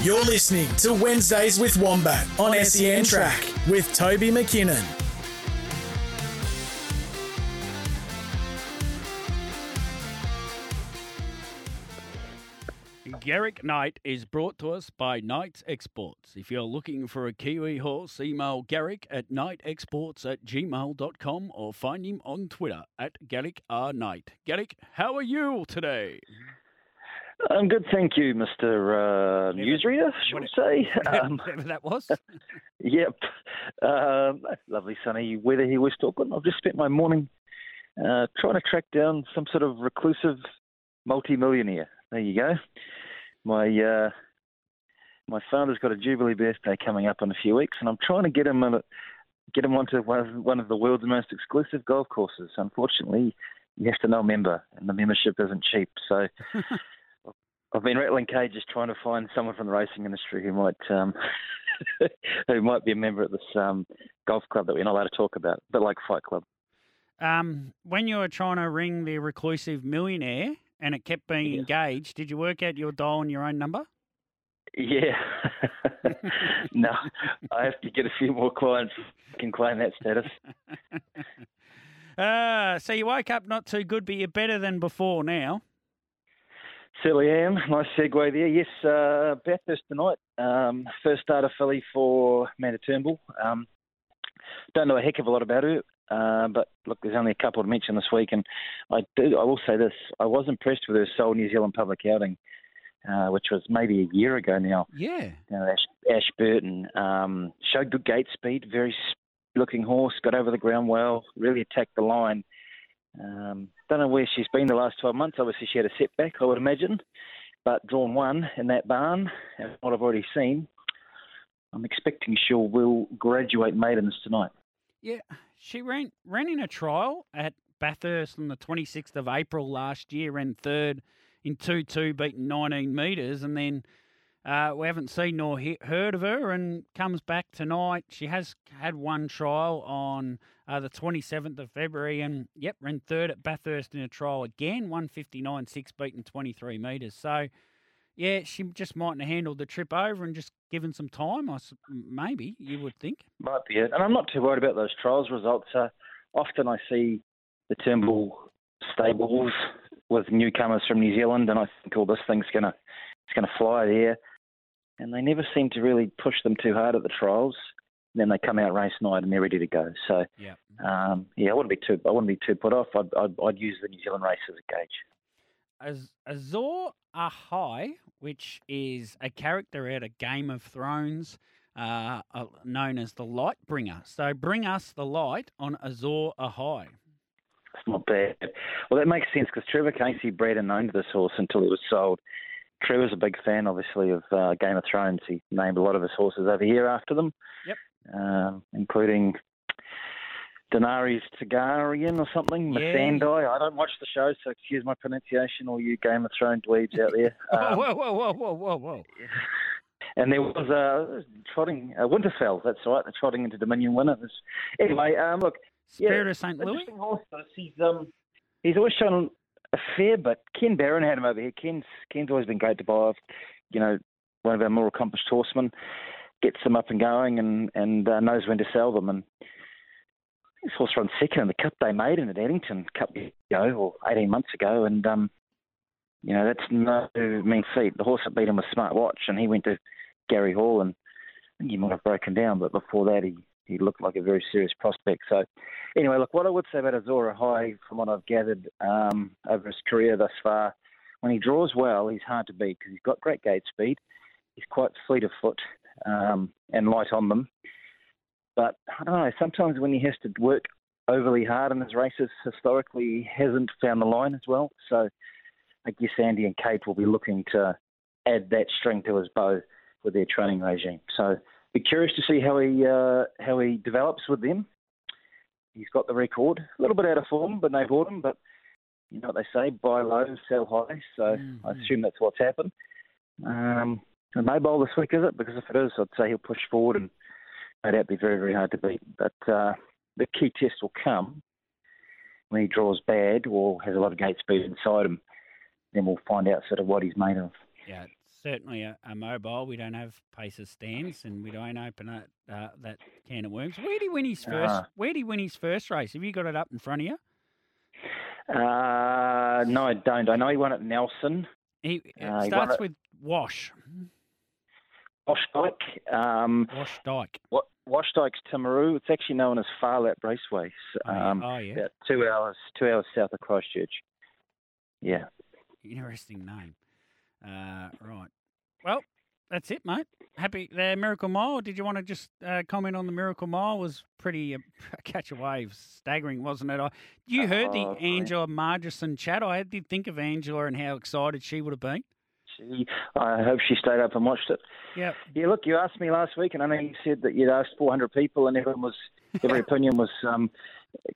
You're listening to Wednesdays with Wombat on SEN Track with Toby McKinnon. Garrick Knight is brought to us by Knights Exports. If you're looking for a Kiwi horse, email Garrick at knightexports at gmail.com or find him on Twitter at Garrick R. Knight. Garrick, how are you today? I'm good, thank you, Mr. Uh, newsreader, should we say. Um, whatever that was. yep. Um, lovely sunny weather here, West Auckland. I've just spent my morning uh, trying to track down some sort of reclusive multi-millionaire. There you go. My uh, my father's got a jubilee birthday coming up in a few weeks, and I'm trying to get him a, get him onto one of, one of the world's most exclusive golf courses. Unfortunately, you have to know a member, and the membership isn't cheap. So. I've been rattling cages trying to find someone from the racing industry who might um, who might be a member of this um, golf club that we're not allowed to talk about, but like Fight Club. Um, when you were trying to ring the reclusive millionaire and it kept being yeah. engaged, did you work out your dial and your own number? Yeah. no, I have to get a few more clients can claim that status. Uh, so you woke up not too good, but you're better than before now. Certainly am. Nice segue there. Yes, uh, Bathurst tonight. Um, first starter filly for Amanda Turnbull. Um, don't know a heck of a lot about her, uh, but look, there's only a couple to mention this week, and I do. I will say this: I was impressed with her sole New Zealand public outing, uh, which was maybe a year ago now. Yeah. You know, Ashburton um, showed good gate speed, very looking horse, got over the ground well, really attacked the line. Um, don't know where she's been the last 12 months. Obviously, she had a setback, I would imagine, but drawn one in that barn, and what I've already seen, I'm expecting she will graduate maidens tonight. Yeah, she ran ran in a trial at Bathurst on the 26th of April last year, ran third in 2 2, beaten 19 metres, and then uh, we haven't seen nor he- heard of her and comes back tonight. She has had one trial on uh, the 27th of February and, yep, ran third at Bathurst in a trial again, 159.6, beaten 23 metres. So, yeah, she just mightn't have handled the trip over and just given some time, I, maybe, you would think. Might be it. And I'm not too worried about those trials results. Uh, often I see the Turnbull stables with newcomers from New Zealand, and I think, all this thing's going to it's going to fly there and they never seem to really push them too hard at the trials. And then they come out race night and they're ready to go. So yeah, um, yeah, I wouldn't be too I wouldn't be too put off. I'd, I'd, I'd use the New Zealand race as a gauge. As Azor Ahai, which is a character out of Game of Thrones, uh, uh, known as the Lightbringer. So bring us the light on Azor Ahai. It's not bad. Well, that makes sense because Trevor Casey bred and owned this horse until it was sold. Trev is a big fan, obviously, of uh, Game of Thrones. He named a lot of his horses over here after them, yep. Um, including Daenerys Targaryen or something, yeah. Missandei. I don't watch the show, so excuse my pronunciation, all you Game of Thrones dweebs out there. Um, whoa, whoa, whoa, whoa, whoa, whoa. And there was a uh, trotting, uh, Winterfell, that's right, the trotting Inter Dominion winner. Anyway, um, look. Spirit yeah, of St. Louis? Horse, he's, um, he's always shown a fair bit. Ken Barron had him over here. Ken's Ken's always been great to buy off. You know, one of our more accomplished horsemen gets them up and going and and uh, knows when to sell them. And this horse run second in the Cup they made in at Addington a couple of ago or eighteen months ago, and um, you know that's no mean feat. The horse that beat him was Smart Watch, and he went to Gary Hall, and I think he might have broken down, but before that he he looked like a very serious prospect. So, anyway, look, what I would say about Azor Ahai, from what I've gathered um, over his career thus far, when he draws well, he's hard to beat because he's got great gate speed. He's quite fleet of foot um, and light on them. But I don't know, sometimes when he has to work overly hard in his races, historically, he hasn't found the line as well. So I guess Andy and Kate will be looking to add that string to his bow with their training regime. So be curious to see how he uh, how he develops with them. He's got the record, a little bit out of form, but they bought him. But you know what they say: buy low, sell high. So mm-hmm. I assume that's what's happened. Um, no bowl this week, is it? Because if it is, I'd say he'll push forward and no doubt be very, very hard to beat. But uh, the key test will come when he draws bad or has a lot of gate speed inside him. Then we'll find out sort of what he's made of. Yeah, certainly a, a mobile. We don't have paces stands, and we don't open a, uh, that can of worms. Where did he win his first? Uh, where did he win his first race? Have you got it up in front of you? Uh, no, I don't. I know he won at Nelson. He uh, starts he with Wash. Washdyke. Um, Washdyke. What? Washdyke's Timaru. It's actually known as Phar Lap Raceway. Oh, um, oh, yeah. About two hours, two hours south of Christchurch. Yeah. Interesting name. Uh, right. Well, that's it, mate. Happy the Miracle Mile. Did you want to just uh, comment on the Miracle Mile? Was pretty uh, catch a wave, staggering, wasn't it? I, you heard the oh, Angela Margerson chat. I did think of Angela and how excited she would have been. She, I hope she stayed up and watched it. Yeah. Yeah. Look, you asked me last week, and I know you said that you'd asked 400 people, and everyone was every opinion was um,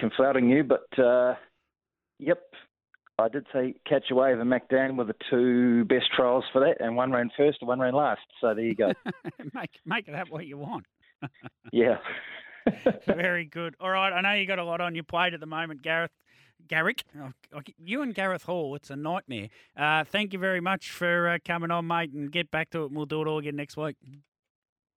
conflating you. But uh, yep, I did say catch a wave and McDan were the two best trials for that, and one ran first and one ran last. So there you go. make make that what you want. yeah. Very good. All right, I know you got a lot on your plate at the moment, Gareth. Garrick, oh, you and Gareth Hall, it's a nightmare. Uh, thank you very much for uh, coming on, mate, and get back to it, and we'll do it all again next week.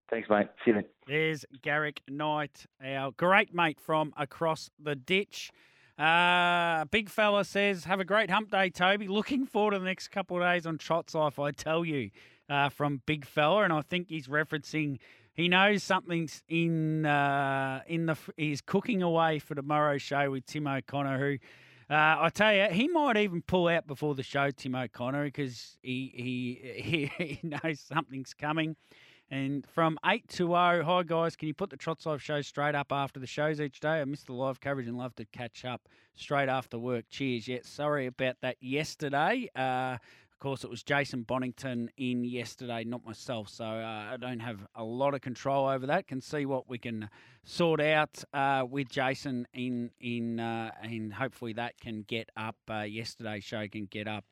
Thanks, mate. See you then. There's Garrick Knight, our great mate from across the ditch. Uh, big fella says, "Have a great hump day, Toby. Looking forward to the next couple of days on Trots Live. I tell you." Uh, from Big Fella, and I think he's referencing he knows something's in uh, in the he's cooking away for tomorrow's show with Tim O'Connor, who. Uh, I tell you, he might even pull out before the show, Tim O'Connor, because he, he he he knows something's coming. And from 8 to 0, hi guys, can you put the Trots Live show straight up after the shows each day? I missed the live coverage and love to catch up straight after work. Cheers. Yeah, sorry about that yesterday. Uh, of course, it was Jason Bonington in yesterday, not myself. So uh, I don't have a lot of control over that. Can see what we can sort out uh, with Jason in in uh, and hopefully that can get up. Uh, yesterday's show can get up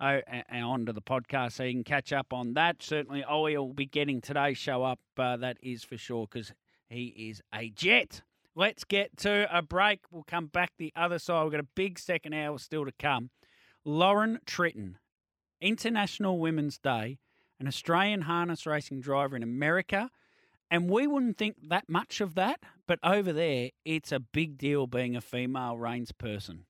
uh, onto the podcast so you can catch up on that. Certainly, Ollie will be getting today's show up. Uh, that is for sure because he is a jet. Let's get to a break. We'll come back the other side. We've got a big second hour still to come. Lauren Tritton, International Women's Day, an Australian harness racing driver in America. And we wouldn't think that much of that, but over there, it's a big deal being a female reins person.